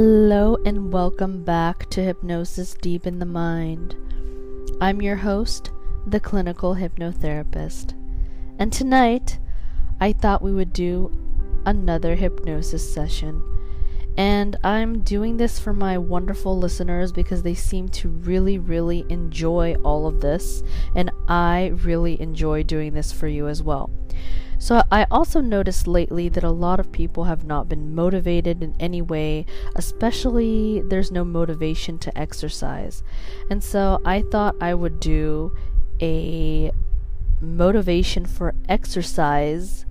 Hello and welcome back to Hypnosis Deep in the Mind. I'm your host, the clinical hypnotherapist. And tonight, I thought we would do another hypnosis session. And I'm doing this for my wonderful listeners because they seem to really, really enjoy all of this. And I really enjoy doing this for you as well. So I also noticed lately that a lot of people have not been motivated in any way, especially there's no motivation to exercise. And so I thought I would do a motivation for exercise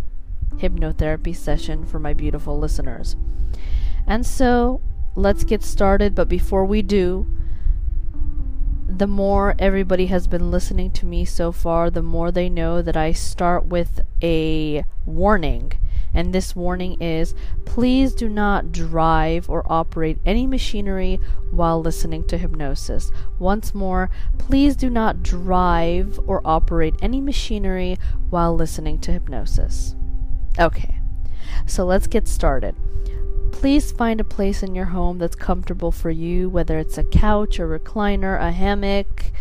hypnotherapy session for my beautiful listeners. And so let's get started, but before we do, the more everybody has been listening to me so far, the more they know that I start with a warning. And this warning is please do not drive or operate any machinery while listening to hypnosis. Once more, please do not drive or operate any machinery while listening to hypnosis. Okay, so let's get started. Please find a place in your home that's comfortable for you, whether it's a couch, a recliner, a hammock,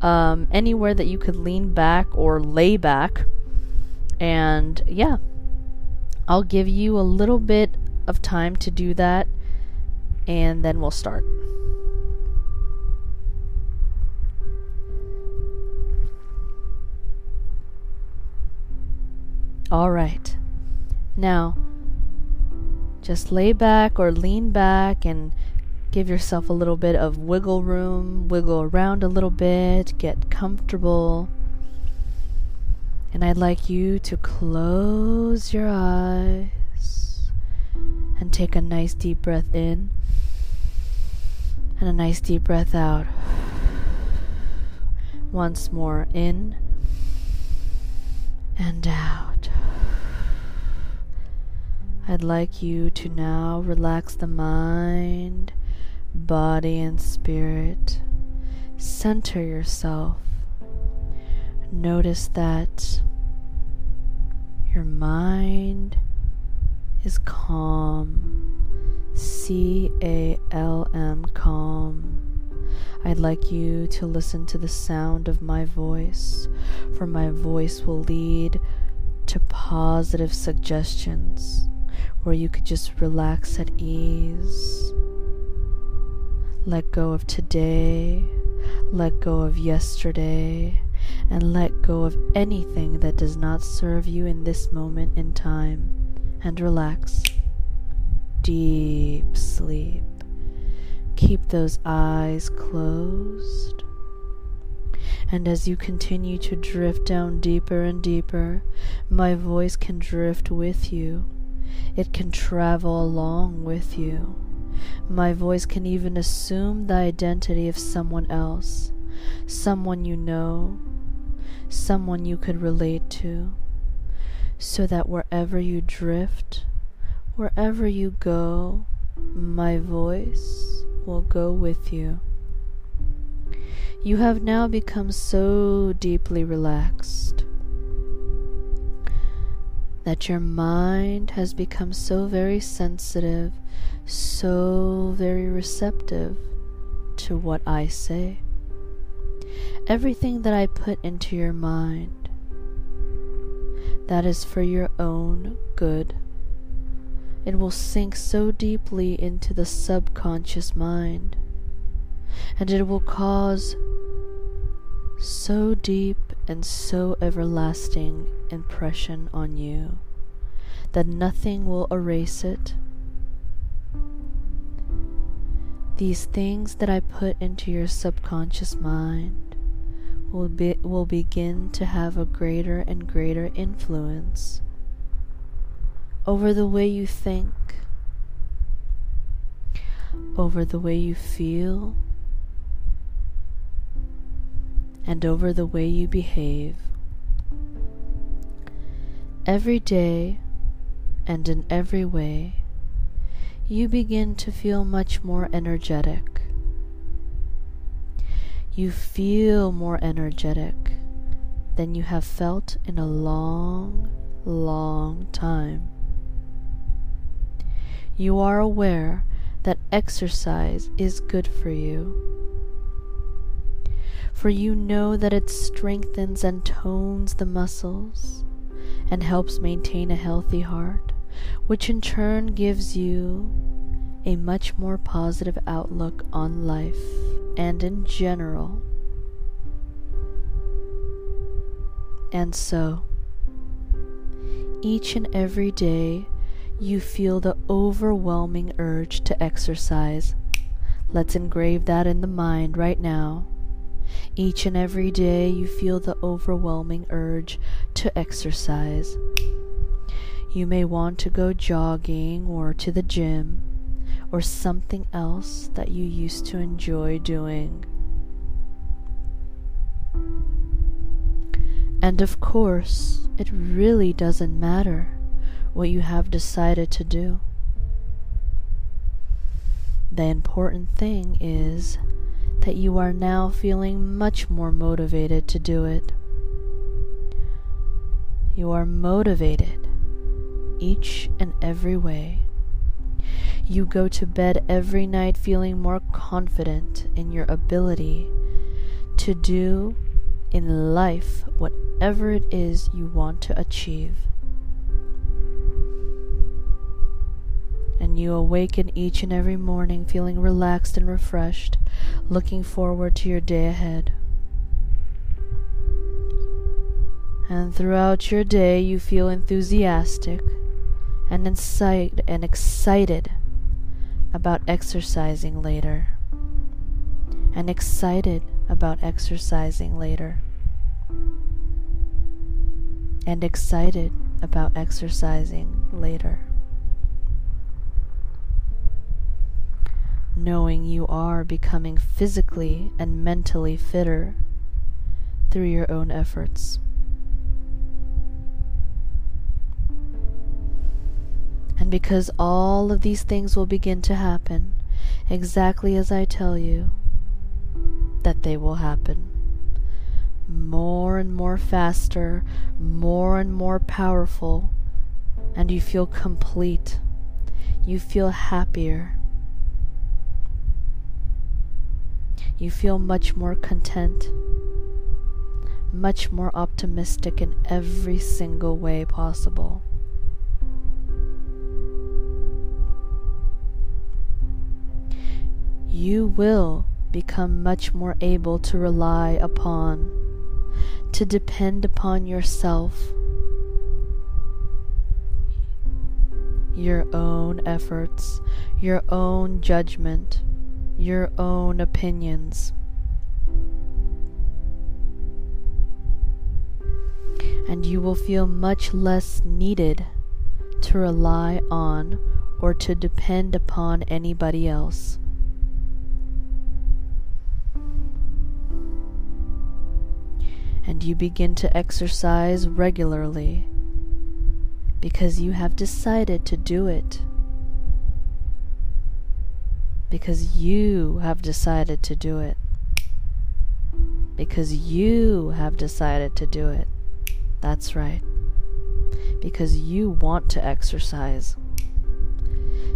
um, anywhere that you could lean back or lay back. And yeah, I'll give you a little bit of time to do that, and then we'll start. All right. Now, just lay back or lean back and give yourself a little bit of wiggle room, wiggle around a little bit, get comfortable. And I'd like you to close your eyes and take a nice deep breath in and a nice deep breath out. Once more in and out. I'd like you to now relax the mind, body, and spirit. Center yourself. Notice that your mind is calm. C A L M, calm. I'd like you to listen to the sound of my voice, for my voice will lead to positive suggestions where you could just relax at ease. Let go of today, let go of yesterday, and let go of anything that does not serve you in this moment in time, and relax. Deep sleep. Keep those eyes closed. And as you continue to drift down deeper and deeper, my voice can drift with you it can travel along with you. My voice can even assume the identity of someone else, someone you know, someone you could relate to, so that wherever you drift, wherever you go, my voice will go with you. You have now become so deeply relaxed that your mind has become so very sensitive, so very receptive to what I say. Everything that I put into your mind, that is for your own good. It will sink so deeply into the subconscious mind, and it will cause so deep and so everlasting impression on you that nothing will erase it. These things that I put into your subconscious mind will, be, will begin to have a greater and greater influence over the way you think, over the way you feel, and over the way you behave. Every day and in every way, you begin to feel much more energetic. You feel more energetic than you have felt in a long, long time. You are aware that exercise is good for you. For you know that it strengthens and tones the muscles and helps maintain a healthy heart, which in turn gives you a much more positive outlook on life and in general. And so, each and every day, you feel the overwhelming urge to exercise. Let's engrave that in the mind right now. Each and every day, you feel the overwhelming urge to exercise. You may want to go jogging or to the gym or something else that you used to enjoy doing. And of course, it really doesn't matter what you have decided to do. The important thing is that you are now feeling much more motivated to do it. You are motivated each and every way. You go to bed every night feeling more confident in your ability to do in life whatever it is you want to achieve. You awaken each and every morning feeling relaxed and refreshed, looking forward to your day ahead. And throughout your day, you feel enthusiastic and, incite and excited about exercising later. And excited about exercising later. And excited about exercising later. Knowing you are becoming physically and mentally fitter through your own efforts. And because all of these things will begin to happen exactly as I tell you that they will happen. More and more faster, more and more powerful, and you feel complete. You feel happier. You feel much more content, much more optimistic in every single way possible. you will become much more able to rely upon, to depend upon yourself, your own efforts, your own judgment, your own opinions. And you will feel much less needed to rely on or to depend upon anybody else. and you begin to exercise regularly because you have decided to do it. Because you have decided to do it. Because you have decided to do it. That's right. Because you want to exercise.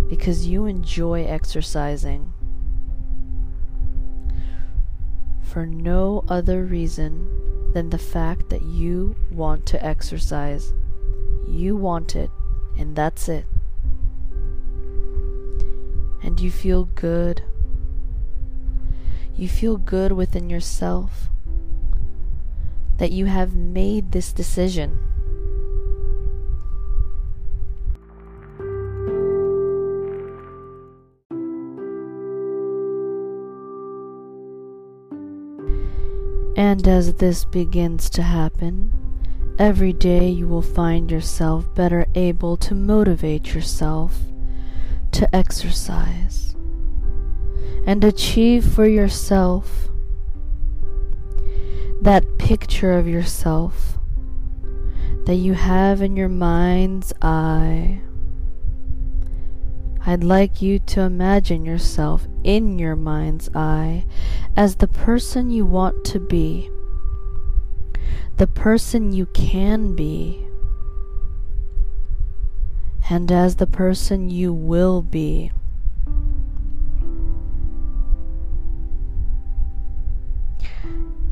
Because you enjoy exercising. For no other reason than the fact that you want to exercise. You want it, and that's it. And you feel good. You feel good within yourself that you have made this decision. And as this begins to happen, every day you will find yourself better able to motivate yourself to exercise and achieve for yourself that picture of yourself that you have in your mind's eye. I'd like you to imagine yourself in your mind's eye as the person you want to be, the person you can be, and as the person you will be.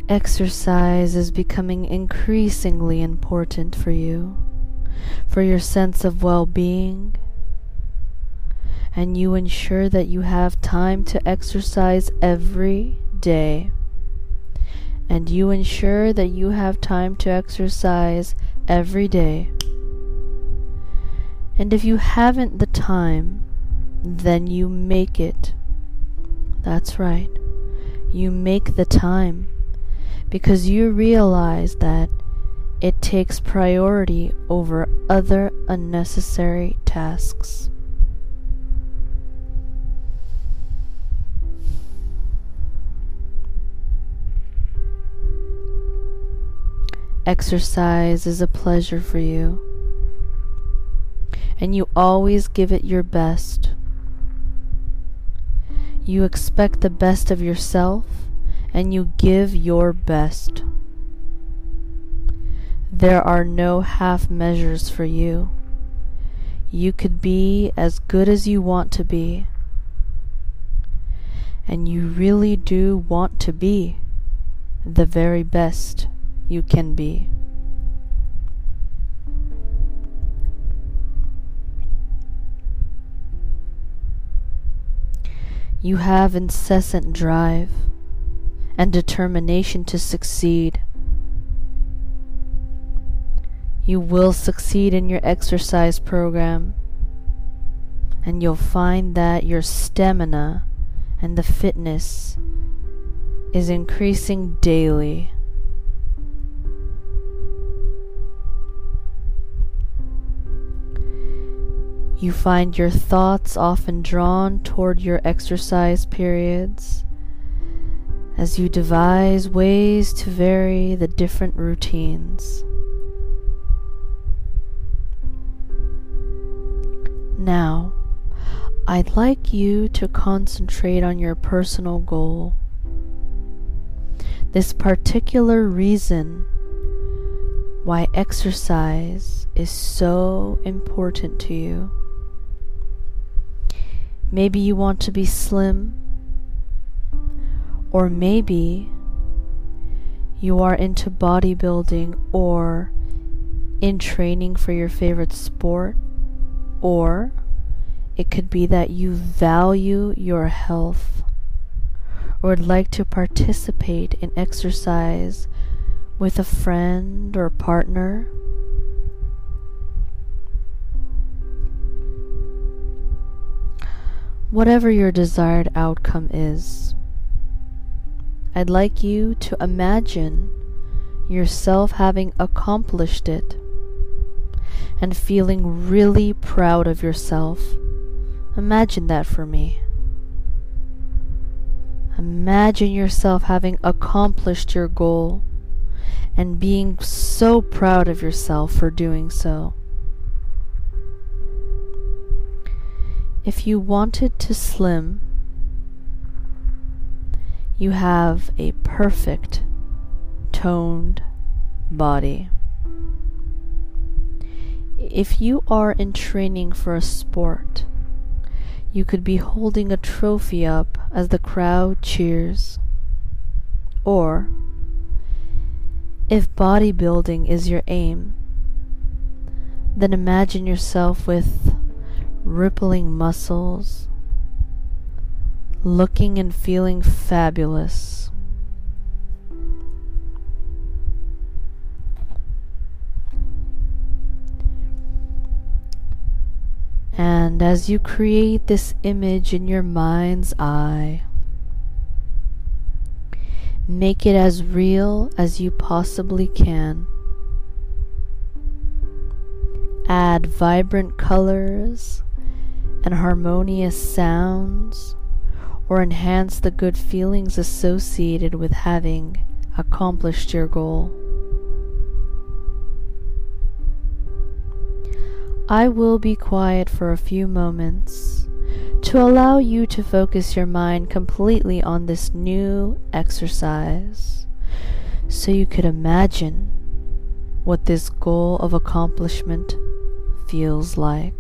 Exercise is becoming increasingly important for you, for your sense of well being, and you ensure that you have time to exercise every day. And you ensure that you have time to exercise every day. And if you haven't the time, then you make it. That's right. You make the time because you realize that it takes priority over other unnecessary tasks. Exercise is a pleasure for you, and you always give it your best. You expect the best of yourself, and you give your best. There are no half measures for you. You could be as good as you want to be. And you really do want to be the very best you can be. You have incessant drive and determination to succeed. You will succeed in your exercise program, and you'll find that your stamina and the fitness is increasing daily. You find your thoughts often drawn toward your exercise periods as you devise ways to vary the different routines. Now, I'd like you to concentrate on your personal goal. This particular reason why exercise is so important to you. Maybe you want to be slim, or maybe you are into bodybuilding or in training for your favorite sport, or it could be that you value your health or would like to participate in exercise with a friend or partner Whatever your desired outcome is, I'd like you to imagine yourself having accomplished it and feeling really proud of yourself. Imagine that for me. Imagine yourself having accomplished your goal and being so proud of yourself for doing so. If you wanted to slim, you have a perfect toned body. If you are in training for a sport, you could be holding a trophy up as the crowd cheers. Or, if bodybuilding is your aim, then imagine yourself with rippling muscles, looking and feeling fabulous. And as you create this image in your mind's eye, make it as real as you possibly can. Add vibrant colors and harmonious sounds or enhance the good feelings associated with having accomplished your goal. I will be quiet for a few moments to allow you to focus your mind completely on this new exercise so you could imagine what this goal of accomplishment feels like.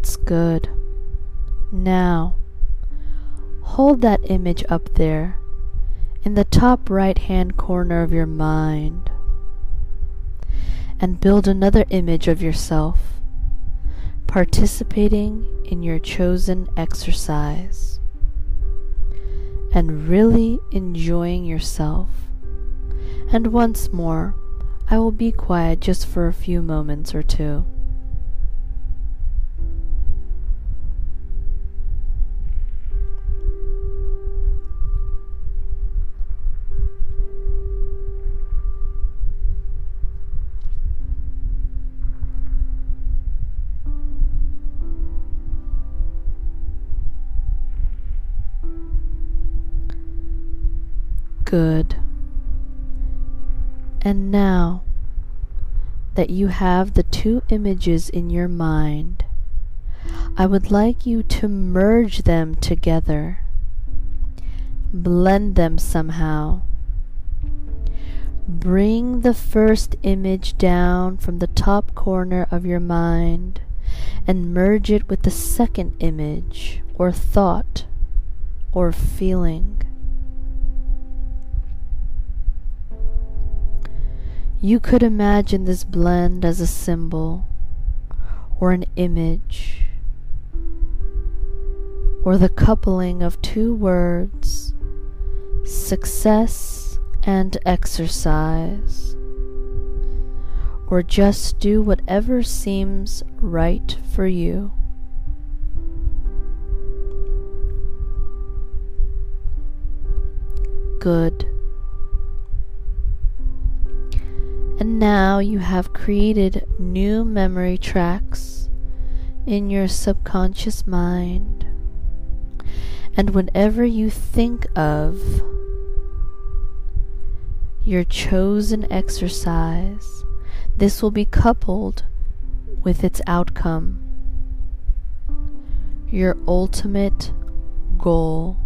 That's good. Now, hold that image up there in the top right hand corner of your mind and build another image of yourself participating in your chosen exercise and really enjoying yourself. And once more, I will be quiet just for a few moments or two. Good. And now that you have the two images in your mind, I would like you to merge them together, blend them somehow. Bring the first image down from the top corner of your mind and merge it with the second image or thought or feeling. You could imagine this blend as a symbol or an image or the coupling of two words, success and exercise, or just do whatever seems right for you. Good. And now you have created new memory tracks in your subconscious mind. And whenever you think of your chosen exercise, this will be coupled with its outcome, your ultimate goal.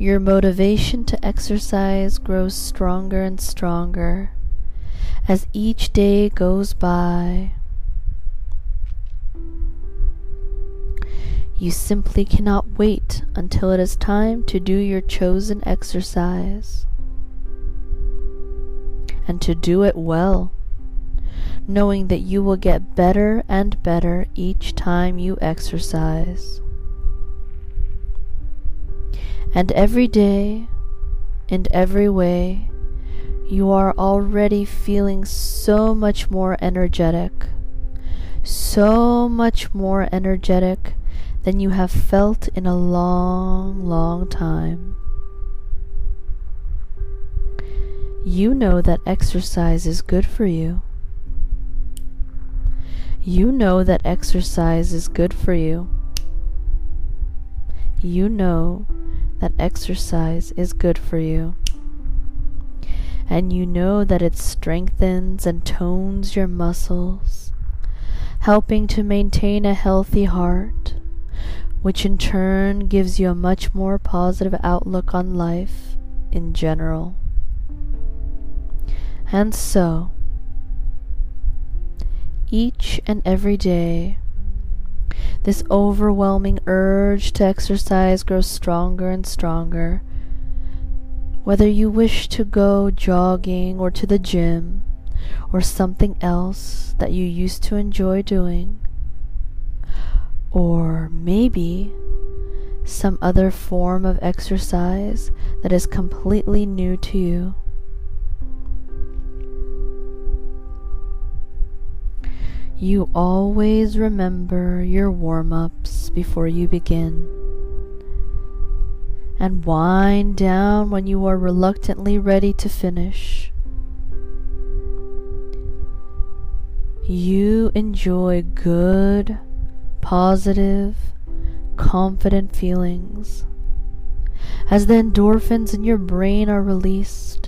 Your motivation to exercise grows stronger and stronger as each day goes by. You simply cannot wait until it is time to do your chosen exercise. And to do it well, knowing that you will get better and better each time you exercise. And every day, in every way, you are already feeling so much more energetic, so much more energetic than you have felt in a long, long time. You know that exercise is good for you. You know that exercise is good for you. You know that exercise is good for you. And you know that it strengthens and tones your muscles, helping to maintain a healthy heart, which in turn gives you a much more positive outlook on life in general. And so, each and every day, this overwhelming urge to exercise grows stronger and stronger. Whether you wish to go jogging or to the gym or something else that you used to enjoy doing, or maybe some other form of exercise that is completely new to you. You always remember your warm ups before you begin. And wind down when you are reluctantly ready to finish. You enjoy good, positive, confident feelings as the endorphins in your brain are released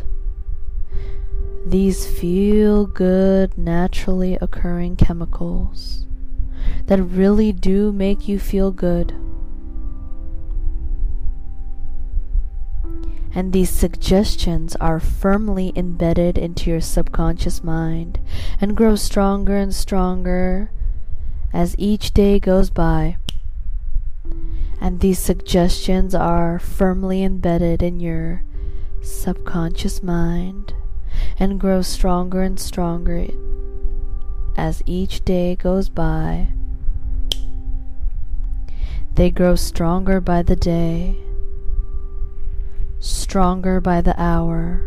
these feel good, naturally occurring chemicals that really do make you feel good. And these suggestions are firmly embedded into your subconscious mind and grow stronger and stronger as each day goes by. And these suggestions are firmly embedded in your subconscious mind and grow stronger and stronger as each day goes by. They grow stronger by the day stronger by the hour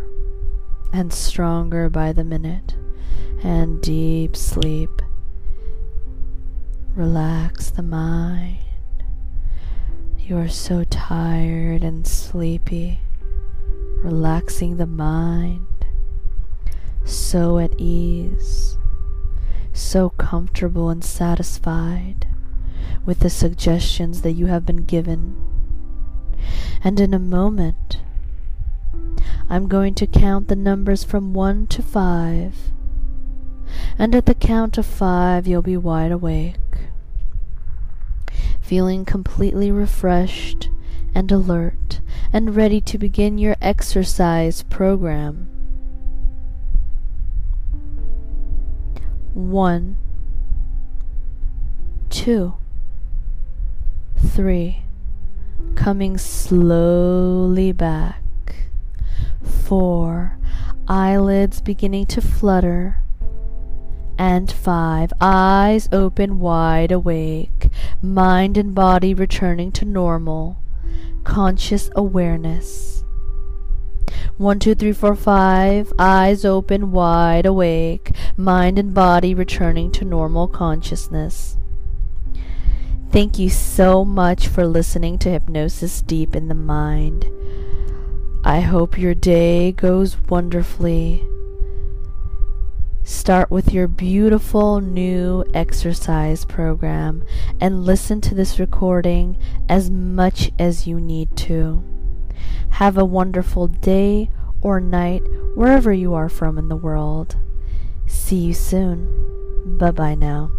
and stronger by the minute, and deep sleep. Relax the mind. You are so tired and sleepy, relaxing the mind, so at ease, so comfortable and satisfied with the suggestions that you have been given. And in a moment, I'm going to count the numbers from 1 to 5. And at the count of 5, you'll be wide awake, feeling completely refreshed and alert and ready to begin your exercise program. One, two, three, coming slowly back. Four, eyelids beginning to flutter, and five, eyes open wide awake, mind and body returning to normal, conscious awareness. One, two, three, four, five, eyes open wide awake, mind and body returning to normal consciousness. Thank you so much for listening to Hypnosis Deep in the Mind. I hope your day goes wonderfully. Start with your beautiful new exercise program and listen to this recording as much as you need to. Have a wonderful day or night wherever you are from in the world. See you soon. Bye bye now.